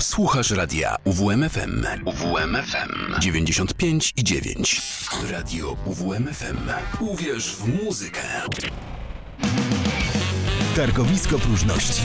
Słuchasz radia UWMFM. UWMFM 95 i 9. Radio UWMFM. Uwierz w muzykę. Targowisko próżności.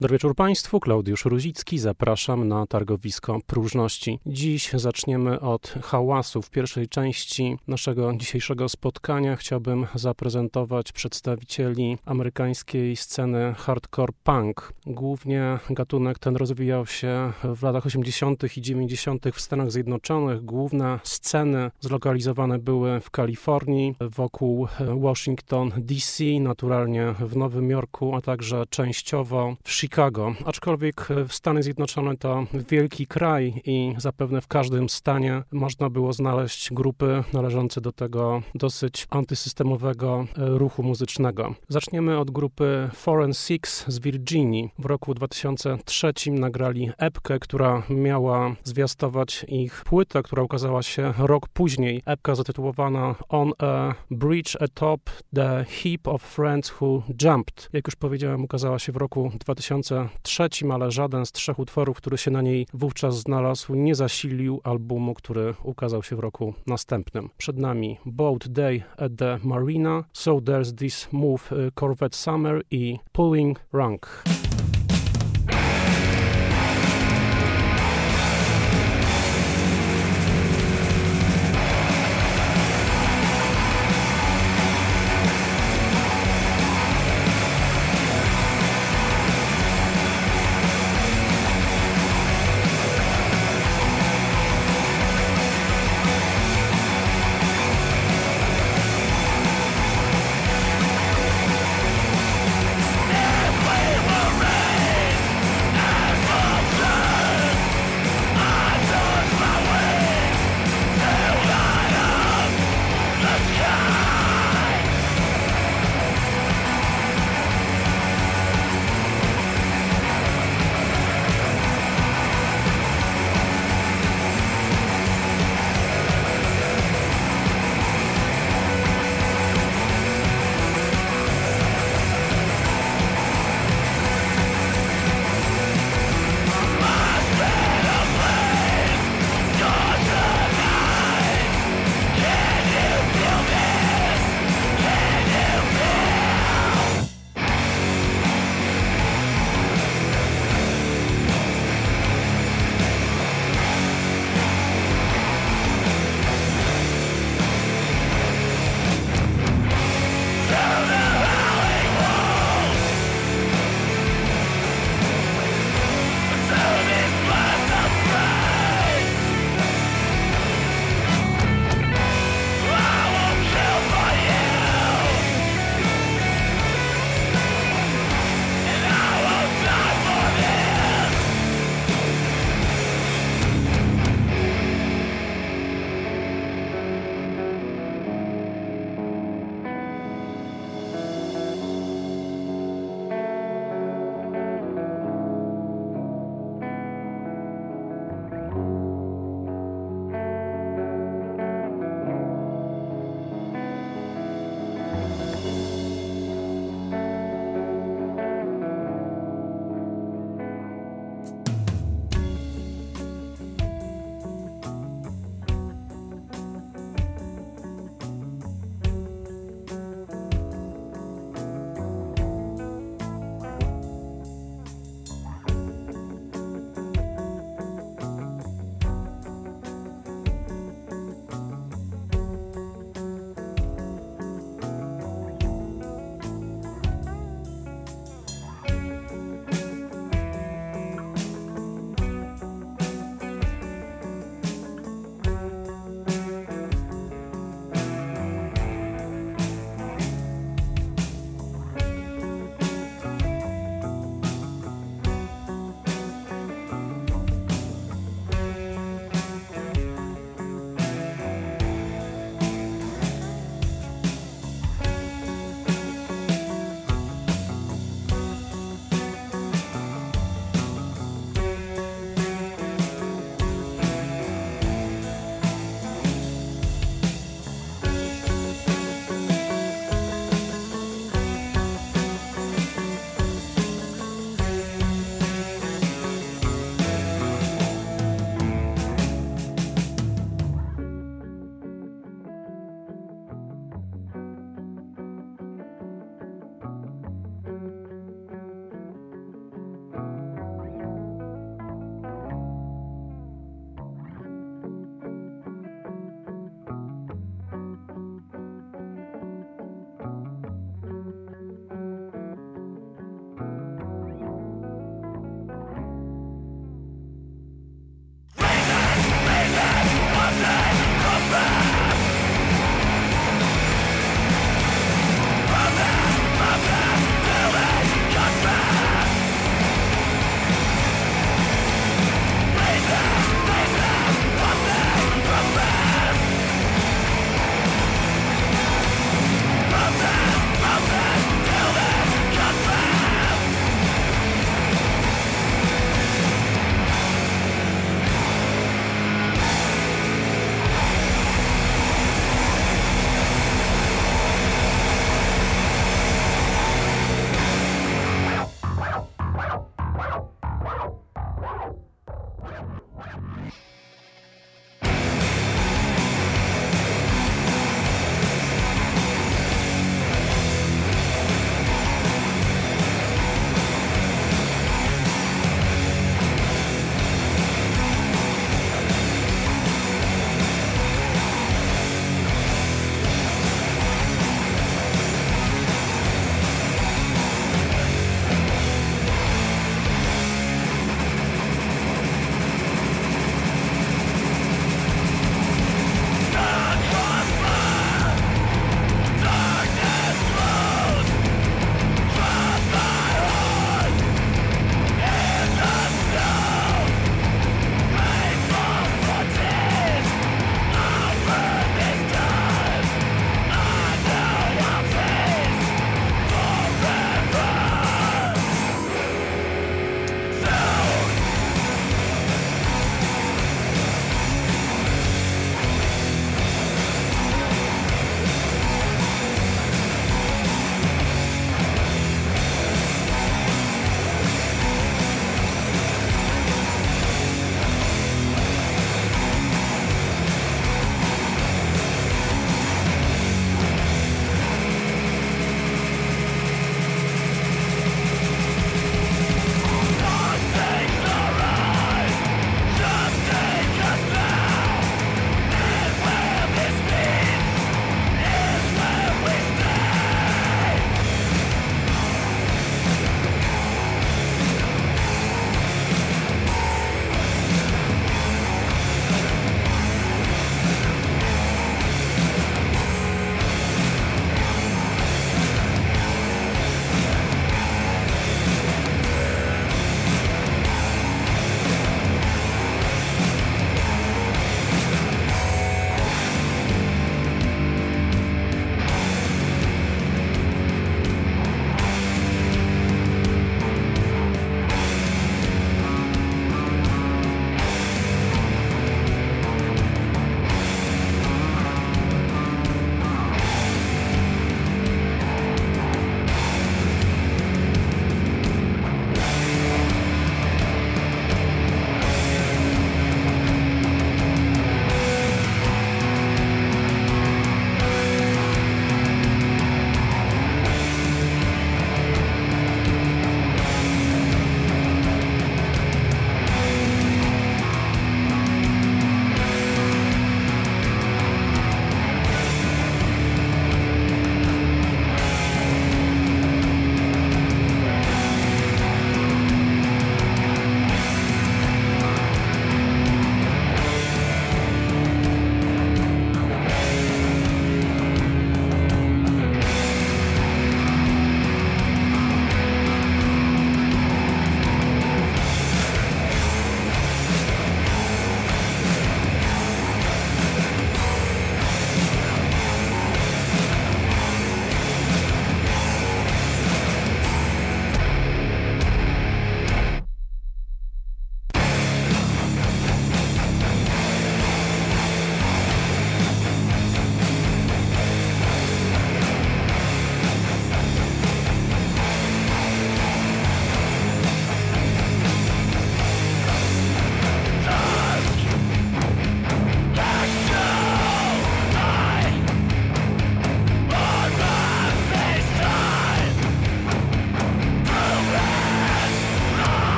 Dobry wieczór Państwu, Klaudiusz Ruzicki, zapraszam na targowisko próżności. Dziś zaczniemy od hałasu. W pierwszej części naszego dzisiejszego spotkania chciałbym zaprezentować przedstawicieli amerykańskiej sceny hardcore punk. Głównie gatunek ten rozwijał się w latach 80. i 90. w Stanach Zjednoczonych. Główne sceny zlokalizowane były w Kalifornii, wokół Washington DC, naturalnie w Nowym Jorku, a także częściowo w Chicago Chicago. Aczkolwiek Stany Zjednoczone to wielki kraj i zapewne w każdym stanie można było znaleźć grupy należące do tego dosyć antysystemowego e, ruchu muzycznego. Zaczniemy od grupy Foreign Six z Virginii. W roku 2003 nagrali epkę, która miała zwiastować ich płytę, która ukazała się rok później. Epka zatytułowana On a Bridge Atop the Heap of Friends Who Jumped. Jak już powiedziałem, ukazała się w roku 2000 2003, ale żaden z trzech utworów, który się na niej wówczas znalazł, nie zasilił albumu, który ukazał się w roku następnym. Przed nami Boat Day at the Marina, So There's This Move y, Corvette Summer i Pulling Rank.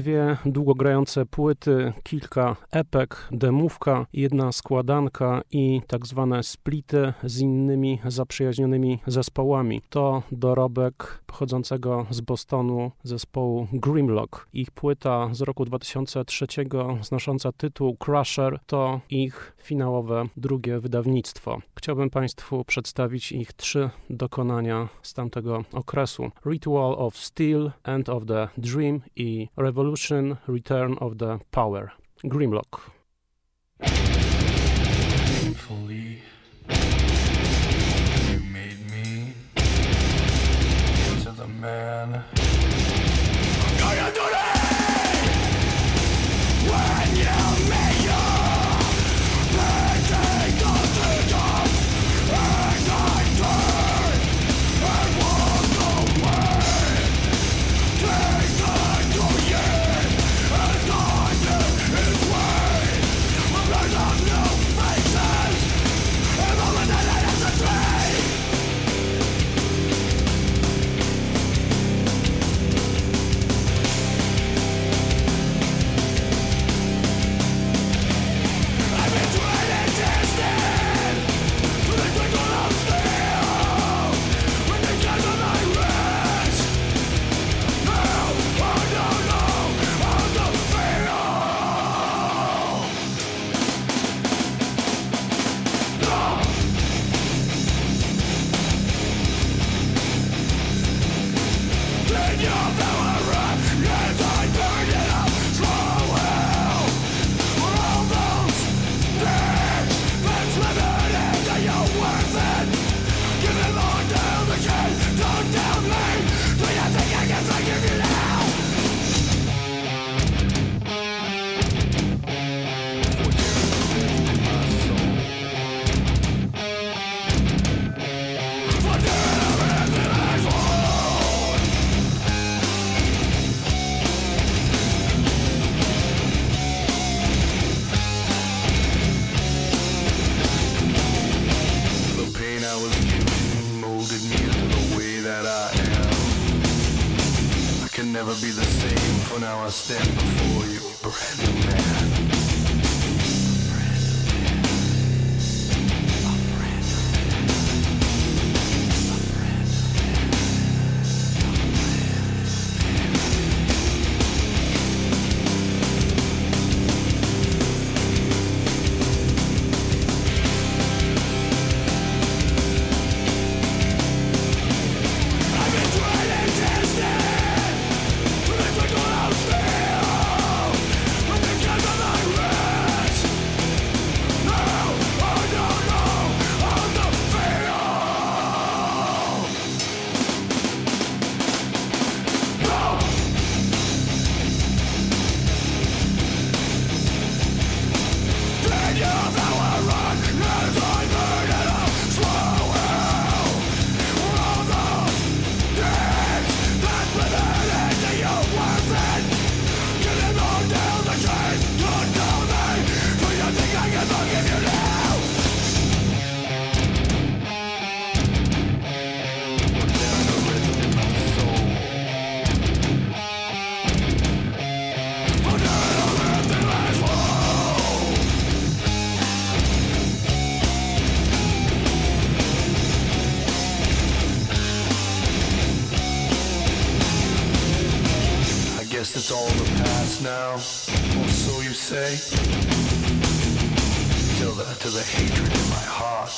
Dwie długogrające płyty, kilka epek, demówka, jedna składanka i tak zwane splity z innymi zaprzyjaźnionymi zespołami. To dorobek pochodzącego z Bostonu zespołu Grimlock. Ich płyta z roku 2003 znosząca tytuł Crusher to ich finałowe drugie wydawnictwo. Chciałbym Państwu przedstawić ich trzy dokonania z tamtego okresu. Ritual of Steel, End of the Dream i Revolution, Return of the Power. Grimlock. Man.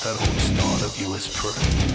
that whole start of you is.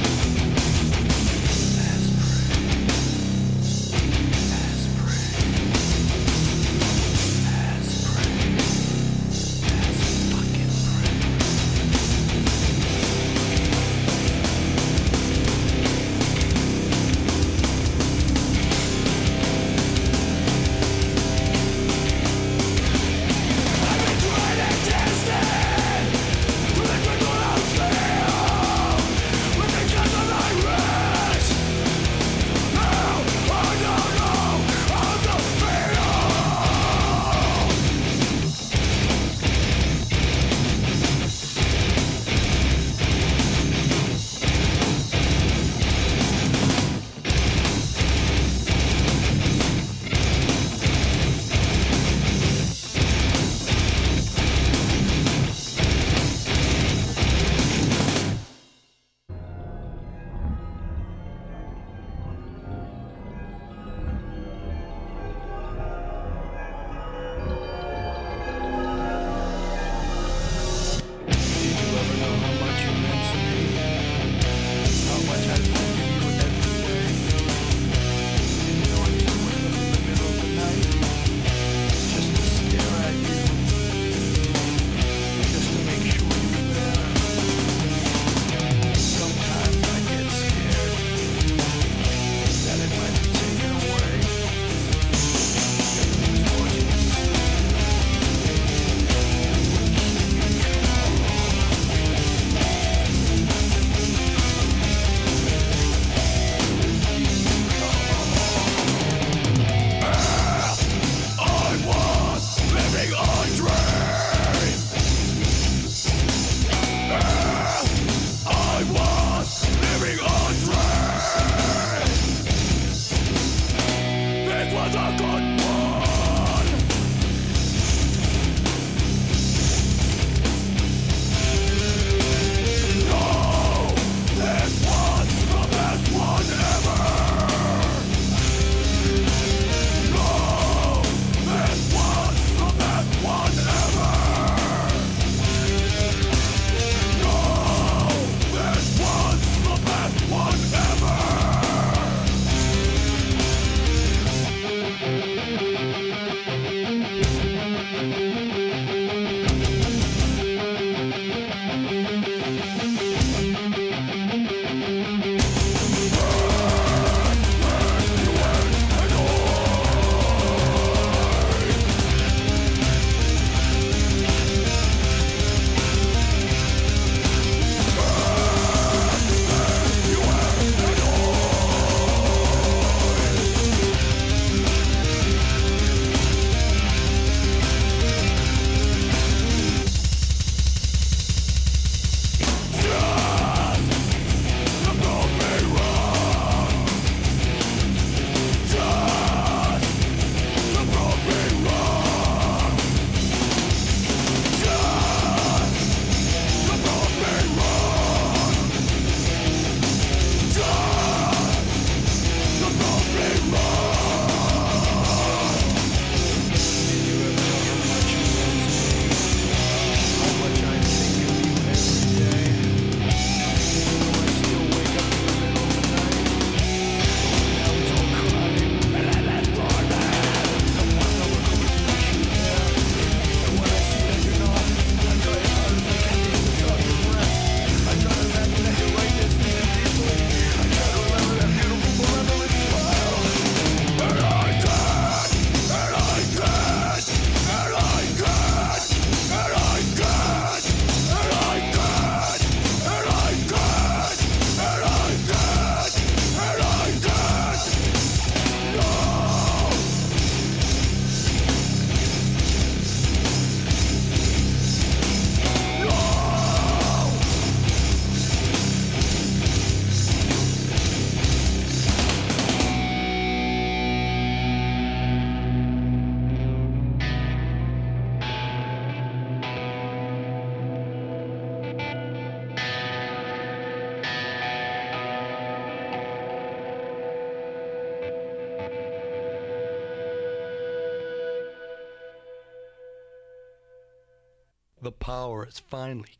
Power is finally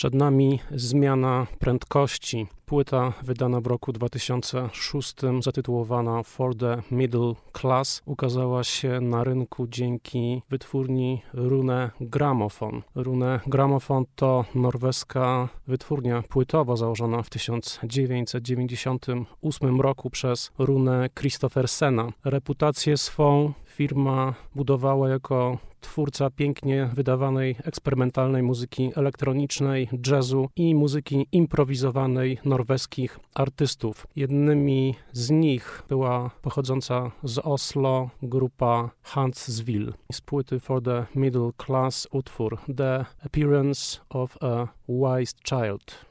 Przed nami zmiana prędkości. Płyta wydana w roku 2006, zatytułowana For the Middle Class, ukazała się na rynku dzięki wytwórni Rune Gramophone. Rune Gramophone to norweska wytwórnia płytowa założona w 1998 roku przez Rune Christophersena. Reputację swą firma budowała jako twórca pięknie wydawanej eksperymentalnej muzyki elektronicznej, jazzu i muzyki improwizowanej norweskich artystów. Jednymi z nich była pochodząca z Oslo grupa Huntsville z płyty For the Middle Class utwór The Appearance of a Wise Child.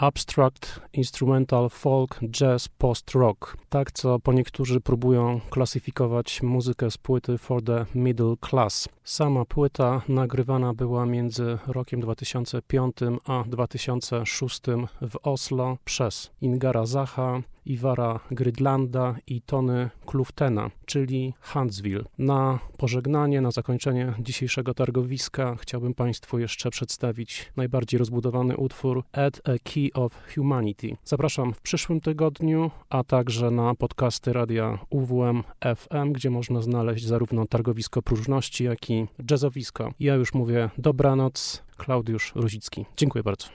Abstract, instrumental, folk, jazz, post-rock. Tak, co po niektórzy próbują klasyfikować muzykę z płyty For the Middle Class. Sama płyta nagrywana była między rokiem 2005 a 2006 w Oslo przez Ingara Zacha, Iwara Grydlanda i Tony Kluftena, czyli Huntsville. Na pożegnanie, na zakończenie dzisiejszego targowiska chciałbym Państwu jeszcze przedstawić najbardziej rozbudowany utwór Add a Key of Humanity. Zapraszam w przyszłym tygodniu, a także na podcasty radia UWM FM, gdzie można znaleźć zarówno targowisko próżności, jak i jazzowisko. Ja już mówię dobranoc, Klaudiusz Ruzicki. Dziękuję bardzo.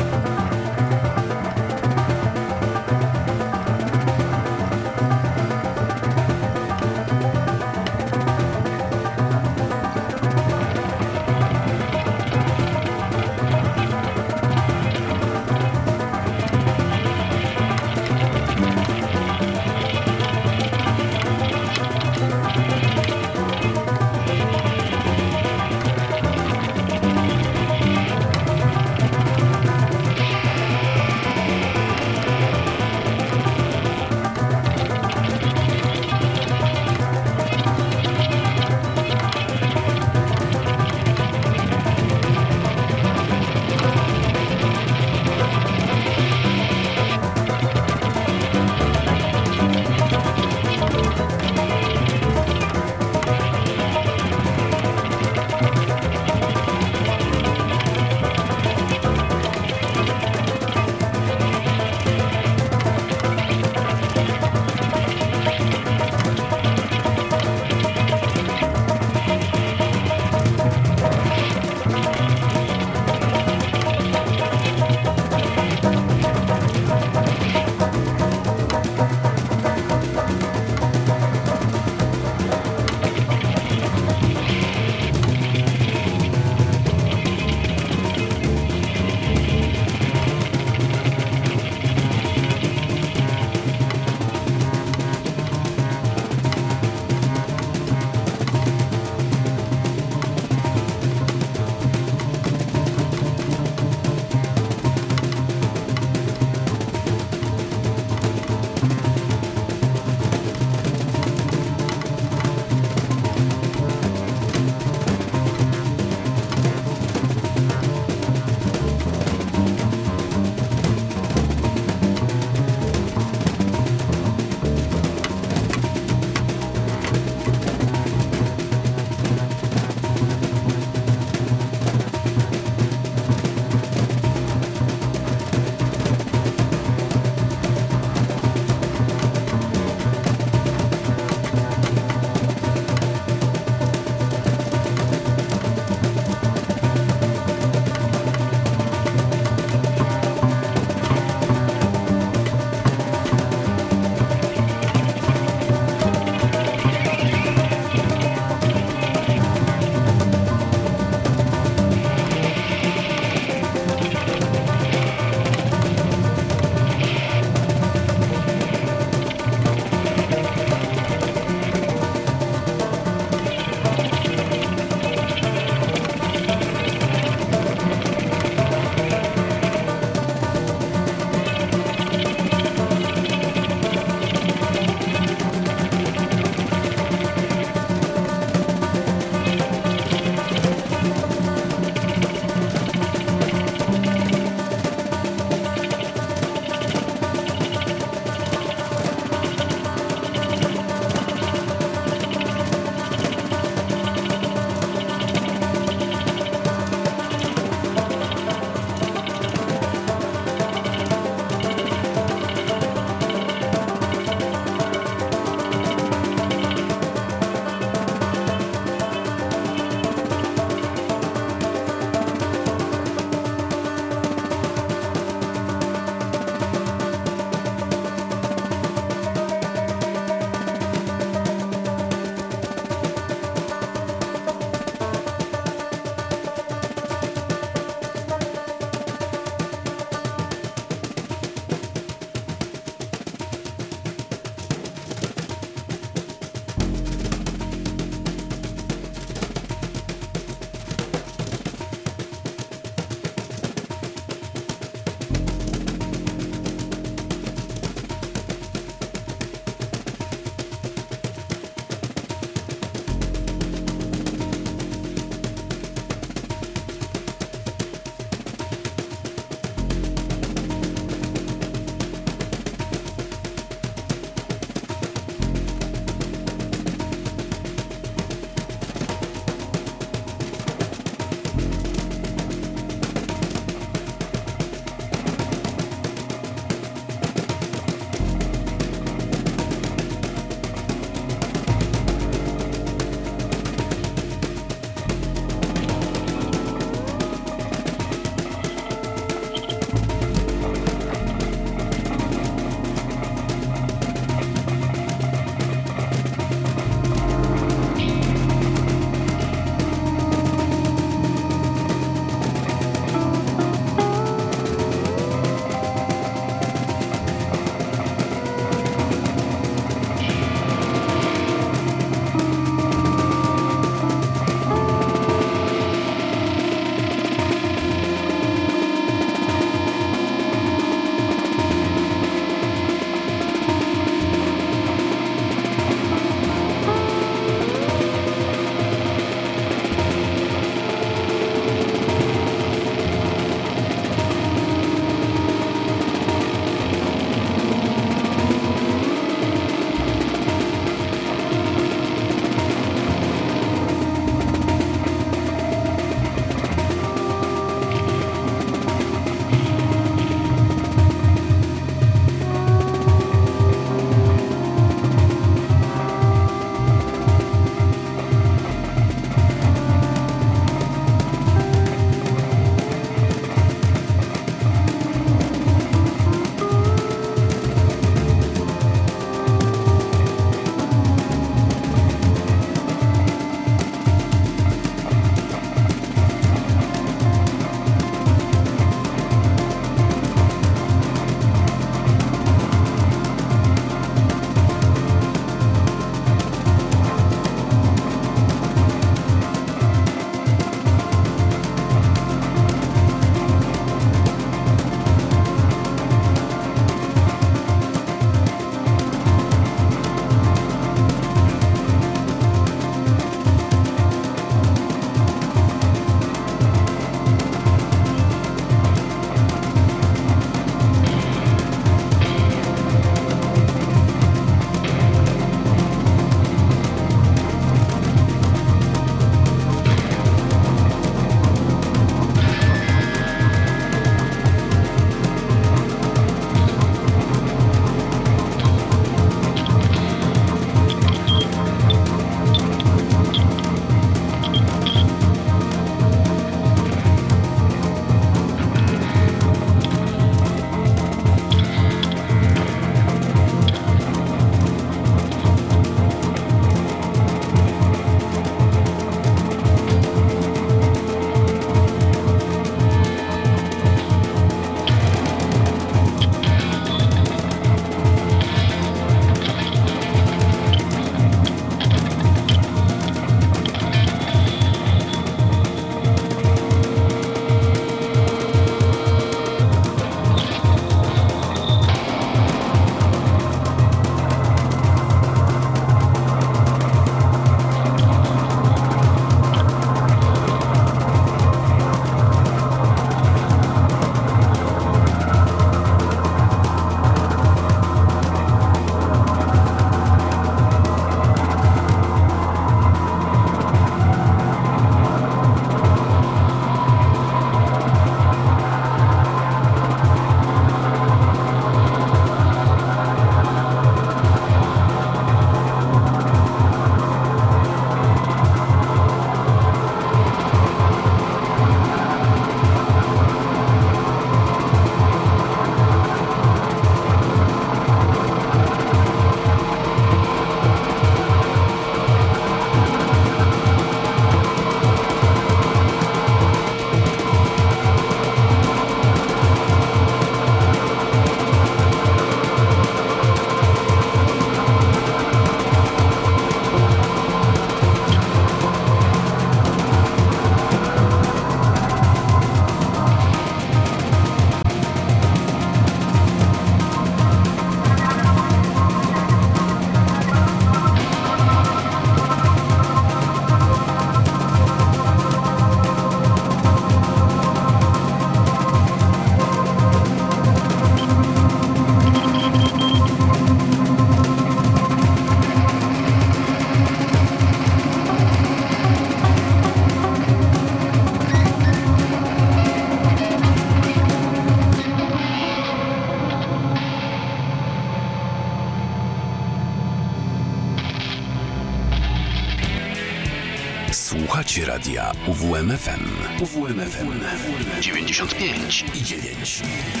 95 i 9.